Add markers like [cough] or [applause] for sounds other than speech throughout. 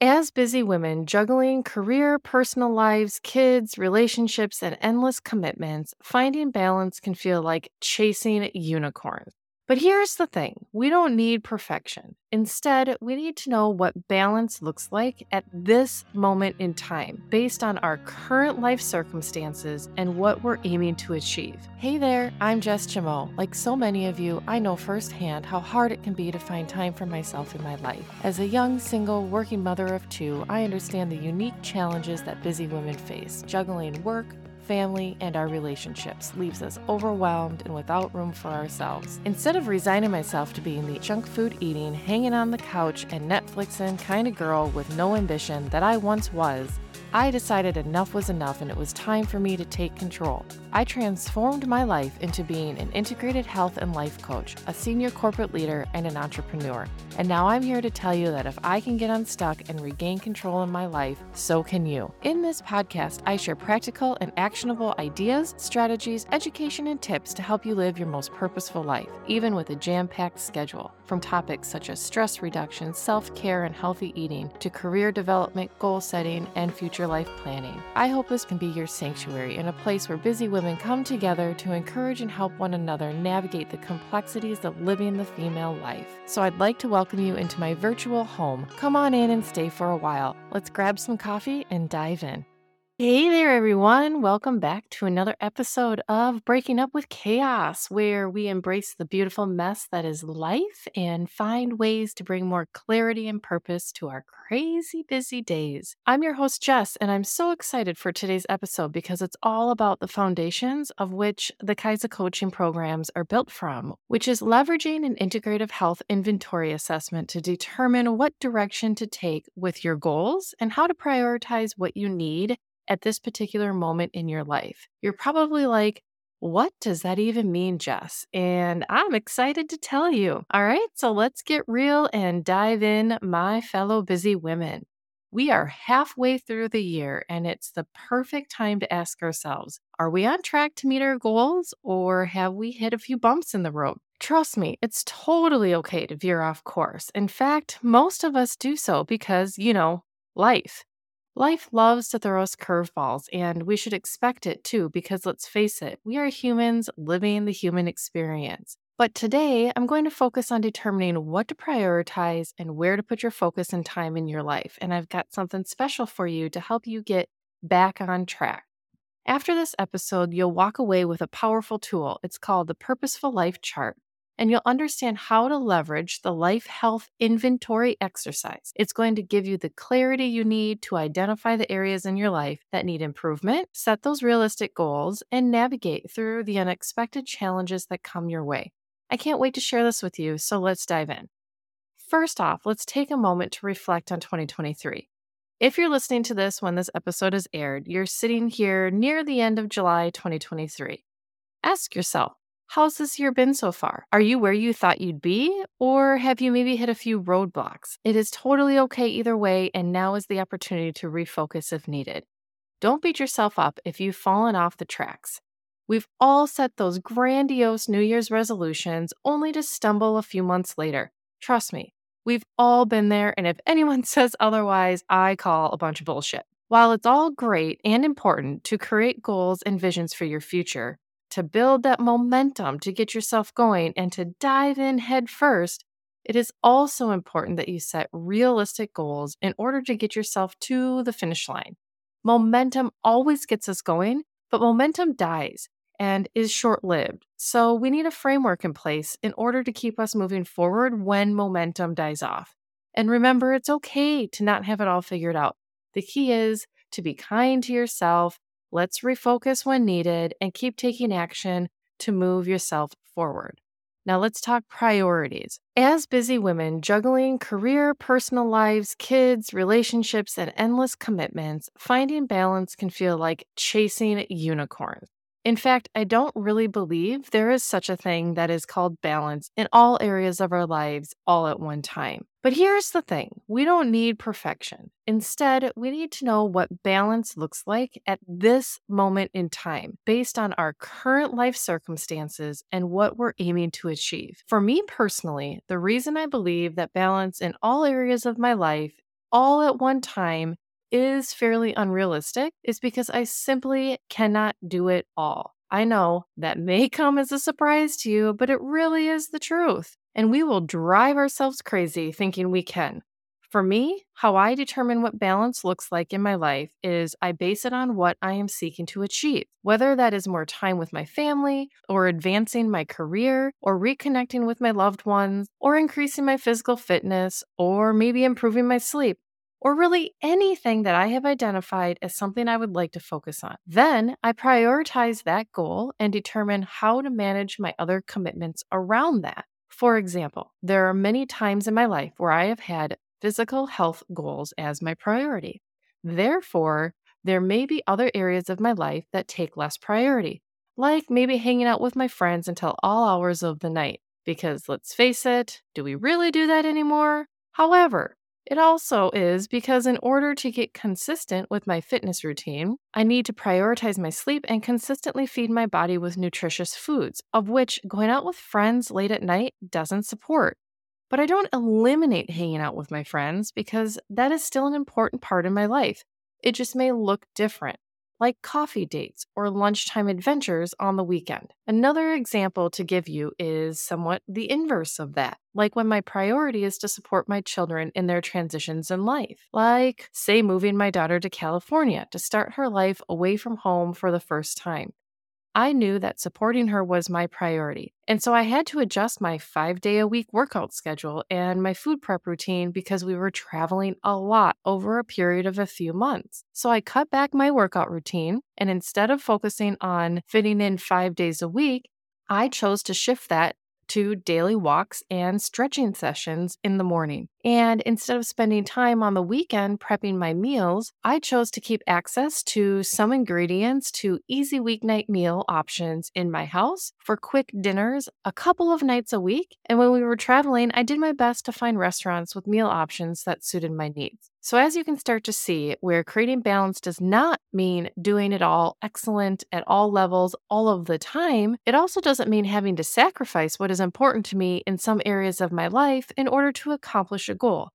As busy women juggling career, personal lives, kids, relationships, and endless commitments, finding balance can feel like chasing unicorns. But here's the thing we don't need perfection. Instead, we need to know what balance looks like at this moment in time, based on our current life circumstances and what we're aiming to achieve. Hey there, I'm Jess Jamo. Like so many of you, I know firsthand how hard it can be to find time for myself in my life. As a young, single, working mother of two, I understand the unique challenges that busy women face, juggling work, family, and our relationships leaves us overwhelmed and without room for ourselves. Instead of resigning myself to being the junk food eating, hanging on the couch, and Netflixing kind of girl with no ambition that I once was, I decided enough was enough and it was time for me to take control. I transformed my life into being an integrated health and life coach, a senior corporate leader, and an entrepreneur. And now I'm here to tell you that if I can get unstuck and regain control in my life, so can you. In this podcast, I share practical and actionable ideas, strategies, education, and tips to help you live your most purposeful life, even with a jam packed schedule. From topics such as stress reduction, self care, and healthy eating, to career development, goal setting, and future life planning. I hope this can be your sanctuary and a place where busy women come together to encourage and help one another navigate the complexities of living the female life. So I'd like to welcome you into my virtual home. Come on in and stay for a while. Let's grab some coffee and dive in. Hey there, everyone. Welcome back to another episode of Breaking Up with Chaos, where we embrace the beautiful mess that is life and find ways to bring more clarity and purpose to our crazy busy days. I'm your host, Jess, and I'm so excited for today's episode because it's all about the foundations of which the Kaisa coaching programs are built from, which is leveraging an integrative health inventory assessment to determine what direction to take with your goals and how to prioritize what you need at this particular moment in your life. You're probably like, what does that even mean, Jess? And I'm excited to tell you. All right, so let's get real and dive in, my fellow busy women. We are halfway through the year, and it's the perfect time to ask ourselves are we on track to meet our goals, or have we hit a few bumps in the road? Trust me, it's totally okay to veer off course. In fact, most of us do so because, you know, life. Life loves to throw us curveballs, and we should expect it too, because let's face it, we are humans living the human experience. But today, I'm going to focus on determining what to prioritize and where to put your focus and time in your life. And I've got something special for you to help you get back on track. After this episode, you'll walk away with a powerful tool. It's called the Purposeful Life Chart and you'll understand how to leverage the life health inventory exercise. It's going to give you the clarity you need to identify the areas in your life that need improvement, set those realistic goals, and navigate through the unexpected challenges that come your way. I can't wait to share this with you, so let's dive in. First off, let's take a moment to reflect on 2023. If you're listening to this when this episode is aired, you're sitting here near the end of July 2023. Ask yourself, How's this year been so far? Are you where you thought you'd be, or have you maybe hit a few roadblocks? It is totally okay either way, and now is the opportunity to refocus if needed. Don't beat yourself up if you've fallen off the tracks. We've all set those grandiose New Year's resolutions only to stumble a few months later. Trust me, we've all been there, and if anyone [laughs] says otherwise, I call a bunch of bullshit. While it's all great and important to create goals and visions for your future, to build that momentum to get yourself going and to dive in head first, it is also important that you set realistic goals in order to get yourself to the finish line. Momentum always gets us going, but momentum dies and is short lived. So we need a framework in place in order to keep us moving forward when momentum dies off. And remember, it's okay to not have it all figured out. The key is to be kind to yourself Let's refocus when needed and keep taking action to move yourself forward. Now, let's talk priorities. As busy women juggling career, personal lives, kids, relationships, and endless commitments, finding balance can feel like chasing unicorns. In fact, I don't really believe there is such a thing that is called balance in all areas of our lives all at one time. But here's the thing we don't need perfection. Instead, we need to know what balance looks like at this moment in time based on our current life circumstances and what we're aiming to achieve. For me personally, the reason I believe that balance in all areas of my life all at one time is fairly unrealistic is because I simply cannot do it all. I know that may [laughs] come as a surprise to you, but it really is the truth. And we will drive ourselves crazy thinking we can. For me, how I determine what balance looks like in my life is I base it on what I am seeking to achieve, whether that is more time with my family, or advancing my career, or reconnecting with my loved ones, or increasing my physical fitness, or maybe improving my sleep or really anything that I have identified as something I would like to focus on. Then I prioritize that goal and determine how to manage my other commitments around that. For example, there are many times in my life where I have had physical health goals as my priority. Therefore, there may be other areas of my life that take less priority, like maybe hanging out with my friends until all hours of the night. Because let's face it, do we really do that anymore? However, it also is because, in order to get consistent with my fitness routine, I need to prioritize my sleep and consistently feed my body with nutritious foods, of which going out with friends late at night doesn't support. But I don't eliminate hanging out with my friends because that is still an important part of my life. It just may look different like coffee dates or lunchtime adventures on the weekend. Another example to give you is somewhat the inverse of that, like when my priority is to support my children in their transitions in life, like, say, moving my daughter to California to start her life away from home for the first time. I knew that supporting her was my priority. And so I had to adjust my five day a week workout schedule and my food prep routine because we were traveling a lot over a period of a few months. So I cut back my workout routine. And instead of focusing on fitting in five days a week, I chose to shift that to daily walks and stretching sessions in the morning. And instead of spending time on the weekend prepping my meals, I chose to keep access to some ingredients to easy weeknight meal options in my house for quick dinners a couple of nights a week. And when we were traveling, I did my best to find restaurants with meal options that suited my needs. So, as you can start to see, where creating balance does not mean doing it all excellent at all levels all of the time, it also doesn't mean having to sacrifice what is important to me in some areas of my life in order to accomplish a goal.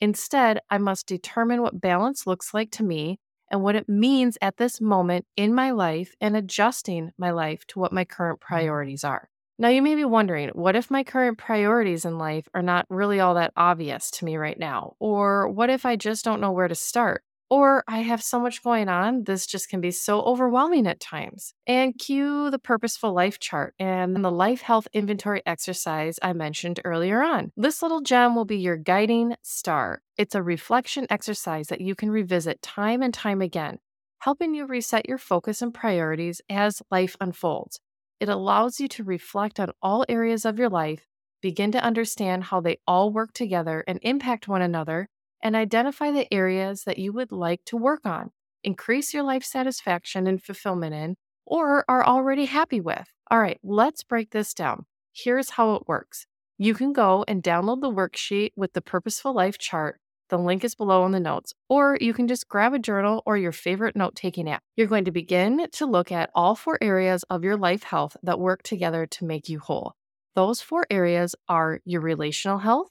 Instead, I must determine what balance looks like to me and what it means at this moment in my life and adjusting my life to what my current mm-hmm. priorities are. Now, you may be wondering what if my current priorities in life are not really all that obvious to me right now? Or what if I just don't know where to start? Or I have so much going on, this just can be so overwhelming at times. And cue the purposeful life chart and the life health inventory exercise I mentioned earlier on. This little gem will be your guiding star. It's a reflection exercise that you can revisit time and time again, helping you reset your focus and priorities as life unfolds. It allows you to reflect on all areas of your life, begin to understand how they all work together and impact one another, and identify the areas that you would like to work on, increase your life satisfaction and fulfillment in, or are already happy with. All right, let's break this down. Here's how it works. You can go and download the worksheet with the Purposeful Life chart the link is below in the notes, or you can just grab a journal or your favorite note taking app. You're going to begin to look at all four areas of your life health that work together to make you whole. Those four areas are your relational health,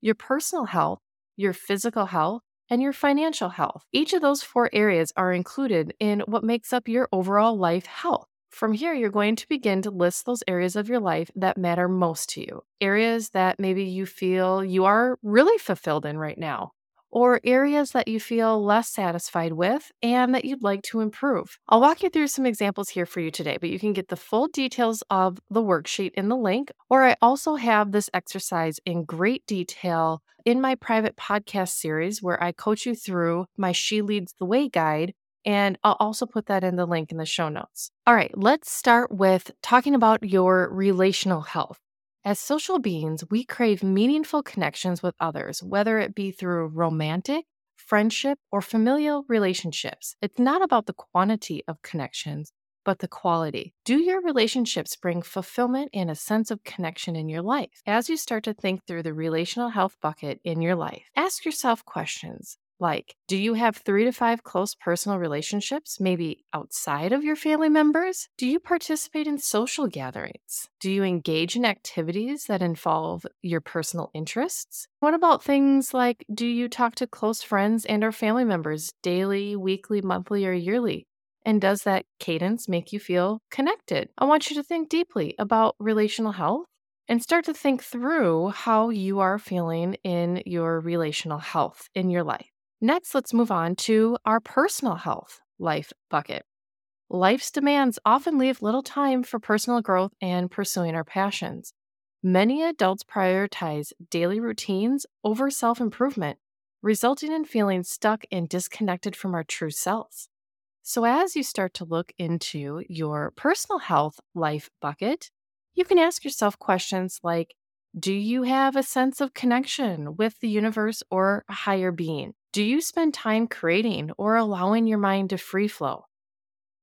your personal health, your physical health, and your financial health. Each of those four areas are included in what makes up your overall life health. From here, you're going to begin to list those areas of your life that matter most to you, areas that maybe you feel you are really fulfilled in right now or areas that you feel less satisfied with and that you'd like to improve. I'll walk you through some examples here for you today, but you can get the full details of the worksheet in the link, or I also have this exercise in great detail in my private podcast series where I coach you through my She Leads the Way guide. And I'll also put that in the link in the show notes. All right, let's start with talking about your relational health. As social beings, we crave meaningful connections with others, whether it be through romantic, friendship, or familial relationships. It's not about the quantity of connections, but the quality. Do your relationships bring fulfillment and a sense of connection in your life? As you start to think through the relational health bucket in your life, ask yourself questions like? Do you have three to five close personal relationships, maybe outside of your family members? Do you participate in social gatherings? Do you engage in activities that involve your personal interests? What about things like do you talk to close friends and or family members daily, weekly, monthly, or yearly? And does that cadence make you feel connected? I want you to think deeply about relational health and start to think through how you are feeling in your relational health in your life. Next, let's move on to our personal health life bucket. Life's demands often leave little time for personal growth and pursuing our passions. Many adults prioritize daily routines over self improvement, resulting in feeling stuck and disconnected from our true selves. So, as you start to look into your personal health life bucket, you can ask yourself questions like Do you have a sense of connection with the universe or a higher being? Do you spend time creating or allowing your mind to free flow?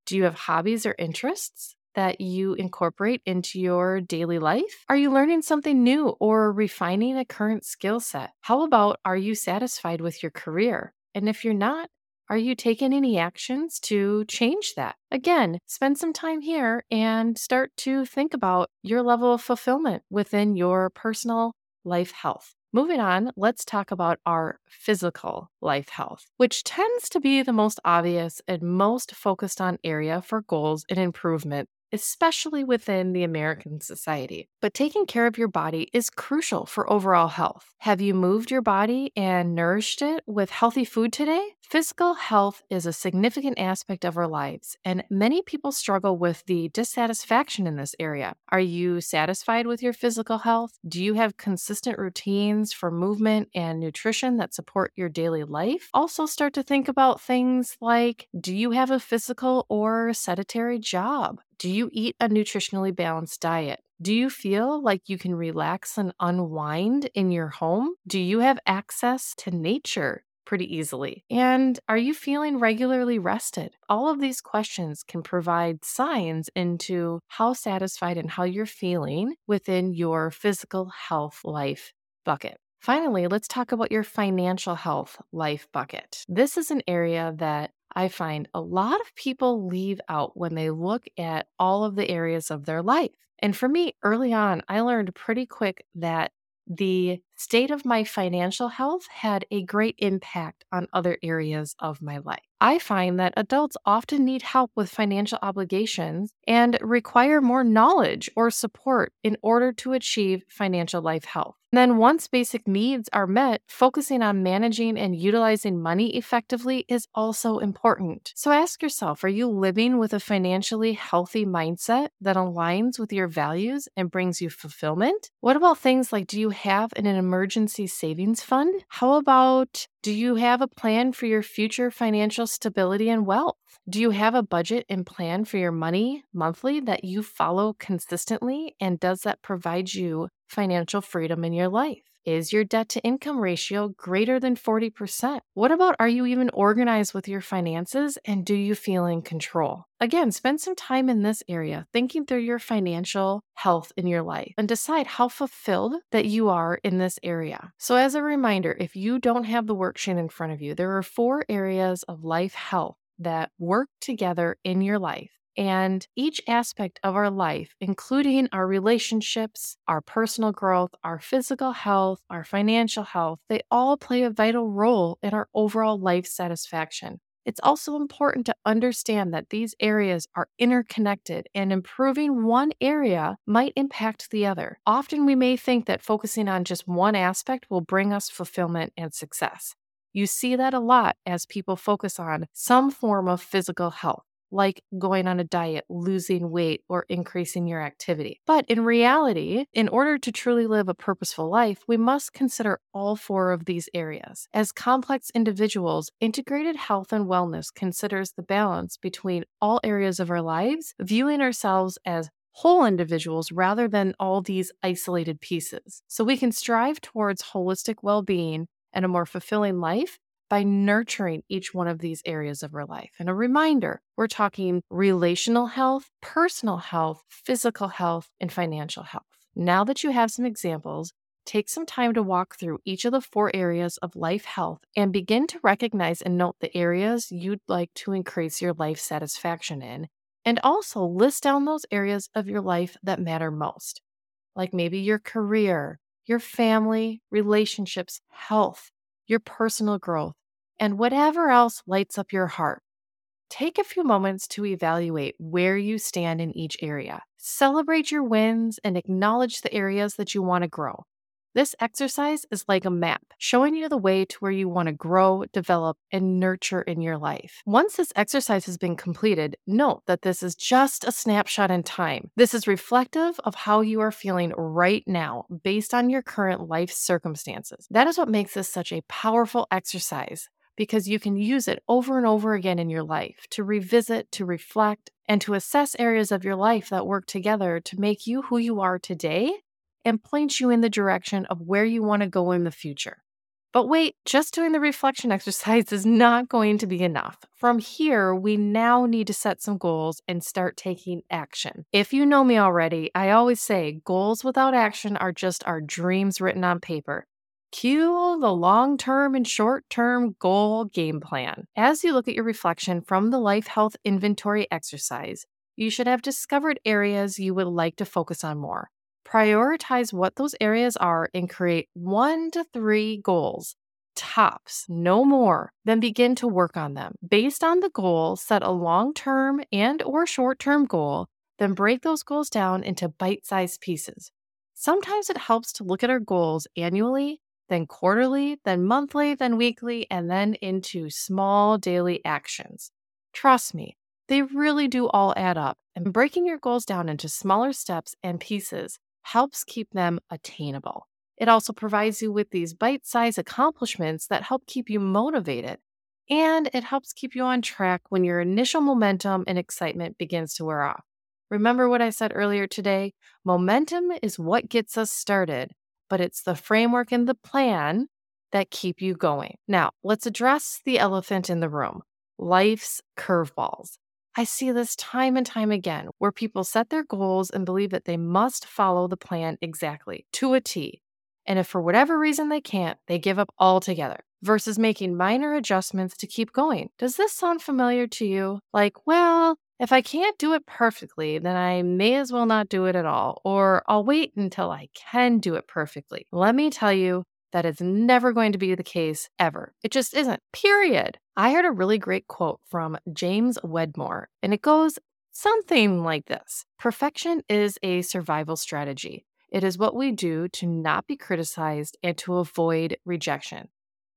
Do you have hobbies or interests that you incorporate into your daily life? Are you learning something new or refining a current skill set? How about are you satisfied with your career? And if you're not, are you taking any actions to change that? Again, spend some time here and start to think about your level of fulfillment within your personal life health. Moving on, let's talk about our physical life health, which tends to be the most obvious and most focused on area for goals and improvement especially within the American society. But taking care of your body is crucial for overall health. Have you moved your body and nourished it with healthy food today? Physical health is a significant aspect of our lives, and many people struggle with the dissatisfaction in this area. Are you satisfied with your physical health? Do you have consistent routines for movement and nutrition that support your daily life? Also, start to think about things like do you have a physical or sedentary job? Do you eat a nutritionally balanced diet? Do you feel like you can relax and unwind in your home? Do you have access to nature? Pretty easily. And are you feeling regularly rested? All of these questions can provide signs into how satisfied and how you're feeling within your physical health life bucket. Finally, let's talk about your financial health life bucket. This is an area that I find a lot of people leave out when they look at all of the areas of their life. And for me, early on, I learned pretty quick that the state of my financial health had a great impact on other areas of my life. I find that adults often need help with financial obligations and require more knowledge or support in order to achieve financial life health. then, once basic needs are met, focusing on managing and utilizing money effectively is also important. So ask yourself are you living with a financially healthy mindset that aligns with your values and brings you fulfillment? What about things like do you have an emergency savings fund? How about do you have a plan for your future financial stability and wealth? Do you have a budget and plan for your money monthly that you follow consistently? And does that provide you financial freedom in your life? Is your debt to income ratio greater than 40%? What about are you even organized with your finances and do you feel in control? Again, spend some time in this area thinking through your financial health in your life and decide how fulfilled that you are in this area. So, as a reminder, if you don't have the worksheet in front of you, there are four areas of life health that work together in your life and each aspect of our life, including our relationships, our personal growth, our physical health, our financial health, they all play a vital role in our overall life satisfaction. It's also important to understand that these areas are interconnected and improving one area might impact the other. Often we may think that focusing on just one aspect will bring us fulfillment and success. You see that a lot as people focus on some form of physical health like going on a diet, losing weight, or increasing your activity. But in reality, in order to truly live a purposeful life, we must consider all four of these areas. As complex individuals, integrated health and wellness considers the balance between all areas of our lives, viewing ourselves as whole individuals rather than all these isolated pieces. So we can strive towards holistic well being and a more fulfilling life by nurturing each one of these areas of our life. And a reminder we're talking relational health, personal health, physical health, and financial health. Now that you have some examples, take some time to walk through each of the four areas of life health and begin to recognize and note the areas you'd like to increase your life satisfaction in. And also list down those areas of your life that matter most, like maybe your career, your family, relationships, health, your personal growth, and whatever else lights up your heart. Take a few moments to evaluate where you stand in each area. Celebrate your wins and acknowledge the areas that you want to grow. This exercise is like a map, showing you the way to where you want to grow, develop, and nurture in your life. Once this exercise has been completed, note that this is just a snapshot in time. This is reflective of how you are feeling right now based on your current life circumstances. That is what makes this such a powerful exercise because you can use it over and over again in your life to revisit, to reflect, and to assess areas of your life that work together to make you who you are today and points you in the direction of where you want to go in the future. But wait, just doing the reflection [laughs] exercise is not going to be enough. From here, we now need to set some goals and start taking action. If you know me already, I always say goals without action are just our dreams written on paper. Cue the long term and short term goal game plan. As you look at your reflection from the Life Health Inventory exercise, you should have discovered areas you would like to focus on more. Prioritize what those areas are and create one to three goals, tops, no more. Then begin to work on them. Based on the goal, set a long-term and or short-term goal, then break those goals down into bite-sized pieces. Sometimes it helps to look at our goals annually, then quarterly, then monthly, then weekly, and then into small daily actions. Trust me, they really do all add up, and breaking your goals down into smaller steps and pieces helps keep them attainable. It also provides you with these bite sized accomplishments that help keep you motivated. And it helps keep you on track when your initial momentum and excitement begins to wear off. Remember what I said earlier today? Momentum is what gets us started, but it's the framework and the plan that keep you going. Now, let's address the elephant in the room life's curveballs. I see this time and time again where people set their goals and believe that they must follow the plan exactly to a T. And if for whatever reason they can't, they give up altogether versus making minor adjustments to keep going. Does this sound familiar to you? Like, well, if I can't do it perfectly, then I may as well not do it at all, or I'll wait until I can do it perfectly. Let me tell you, that is never going to be the case ever. It just isn't, period. I heard a really great quote from James Wedmore, and it goes something like this Perfection is a survival strategy. It is what we do to not be criticized and to avoid rejection.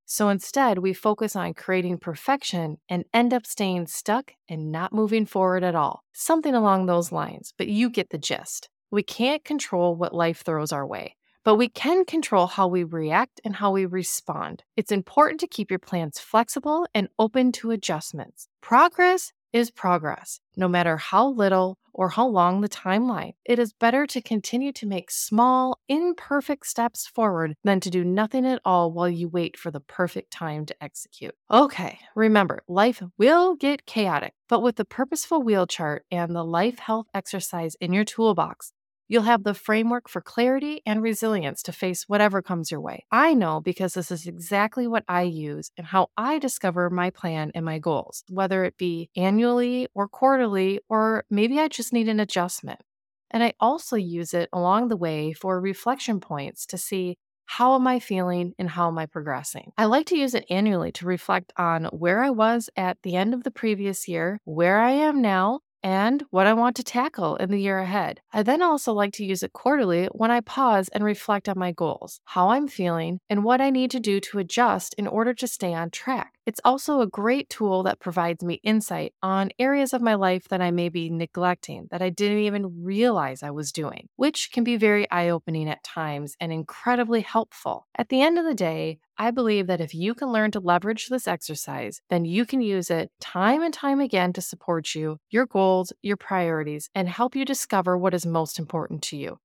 So instead, we focus on creating perfection and end up staying stuck and not moving forward at all. Something along those lines, but you get the gist. We can't control what life throws our way but we can control how we react and how we respond. It's important to keep your plans flexible and open to adjustments. Progress is progress, no matter how little or how long the timeline. It is better to continue to make small, imperfect steps forward than to do nothing at all while you wait for the perfect time to execute. Okay, remember, life will get chaotic, but with the purposeful wheel chart and the life health exercise in your toolbox, You'll have the framework for clarity and resilience to face whatever comes your way. I know because this is exactly what I use and how I discover my plan and my goals, whether it be annually or quarterly, or maybe I just need an adjustment. And I also use it along the way for reflection points to see how am I feeling and how am I progressing? I like to use it annually to reflect on where I was at the end of the previous year, where I am now, and what I want to tackle in the year ahead. I then also like to use it quarterly when I pause and reflect on my goals, how I'm feeling, and what I need to do to adjust in order to stay on track. It's also a great tool that provides me insight on areas of my life that I may be neglecting that I didn't even realize I was doing, which can be very eye opening at times and incredibly helpful. At the end of the day, I believe that if you can learn to leverage this exercise, then you can use it time and time again to support you, your goals, your priorities, and help you discover what is most important to you.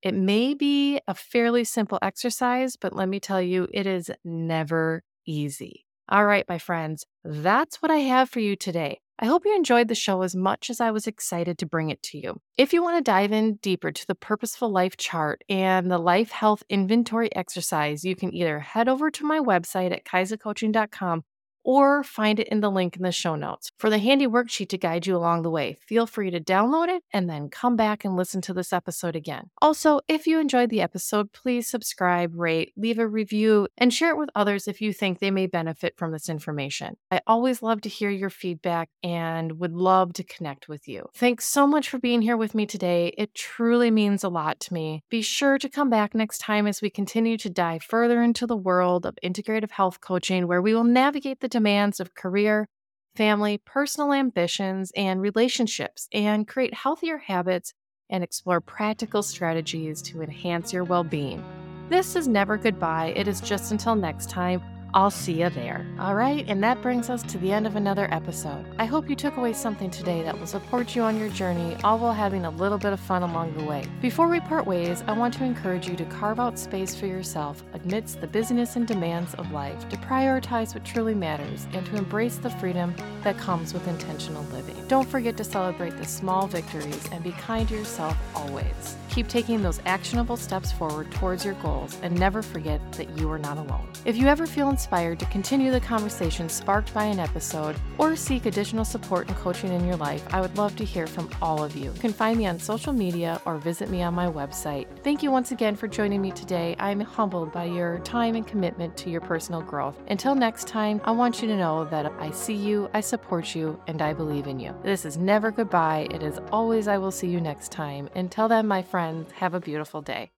It may be a fairly simple exercise, but let me tell you, it is never easy. All right, my friends, that's what I have for you today. I hope you enjoyed the show as much as I was excited to bring it to you. If you want to dive in deeper to the Purposeful Life chart and the Life Health Inventory exercise, you can either head over to my website at kaisacoaching.com or find it in the link in the show notes. For the handy worksheet to guide you along the way, feel free to download it and then come back and listen to this episode again. Also, if you enjoyed the episode, please subscribe, rate, leave a review, and share it with others if you think they may benefit from this information. I always love to hear your feedback and would love to connect with you. Thanks so much for being here with me today. It truly means a lot to me. Be sure to come back next time as we continue to dive further into the world of integrative health coaching, where we will navigate the demands of career, family, personal ambitions, and relationships, and create healthier habits and explore practical strategies to enhance your well being. This is never goodbye, it is just until next time. I'll see you there. All right, and that brings us to the end of another episode. I hope you took away something today that will support you on your journey, all while having a little bit of fun along the way. Before we part ways, I want to encourage you to carve out space for yourself amidst the busyness and demands of life, to prioritize what truly matters, and to embrace the freedom that comes with intentional living. Don't forget to celebrate the small victories and be kind to yourself always. Keep taking those actionable steps forward towards your goals and never forget that you are not alone. If you ever feel inspired to continue the conversation sparked by an episode or seek additional support and coaching in your life, I would love to hear from all of you. You can find me on social media or visit me on my website. Thank you once again for joining me today. I'm humbled by your time and commitment to your personal growth. Until next time, I want you to know that I see you, I support you, and I believe in you. This is never goodbye. It is always I will see you next time. Until then, my friends, have a beautiful day.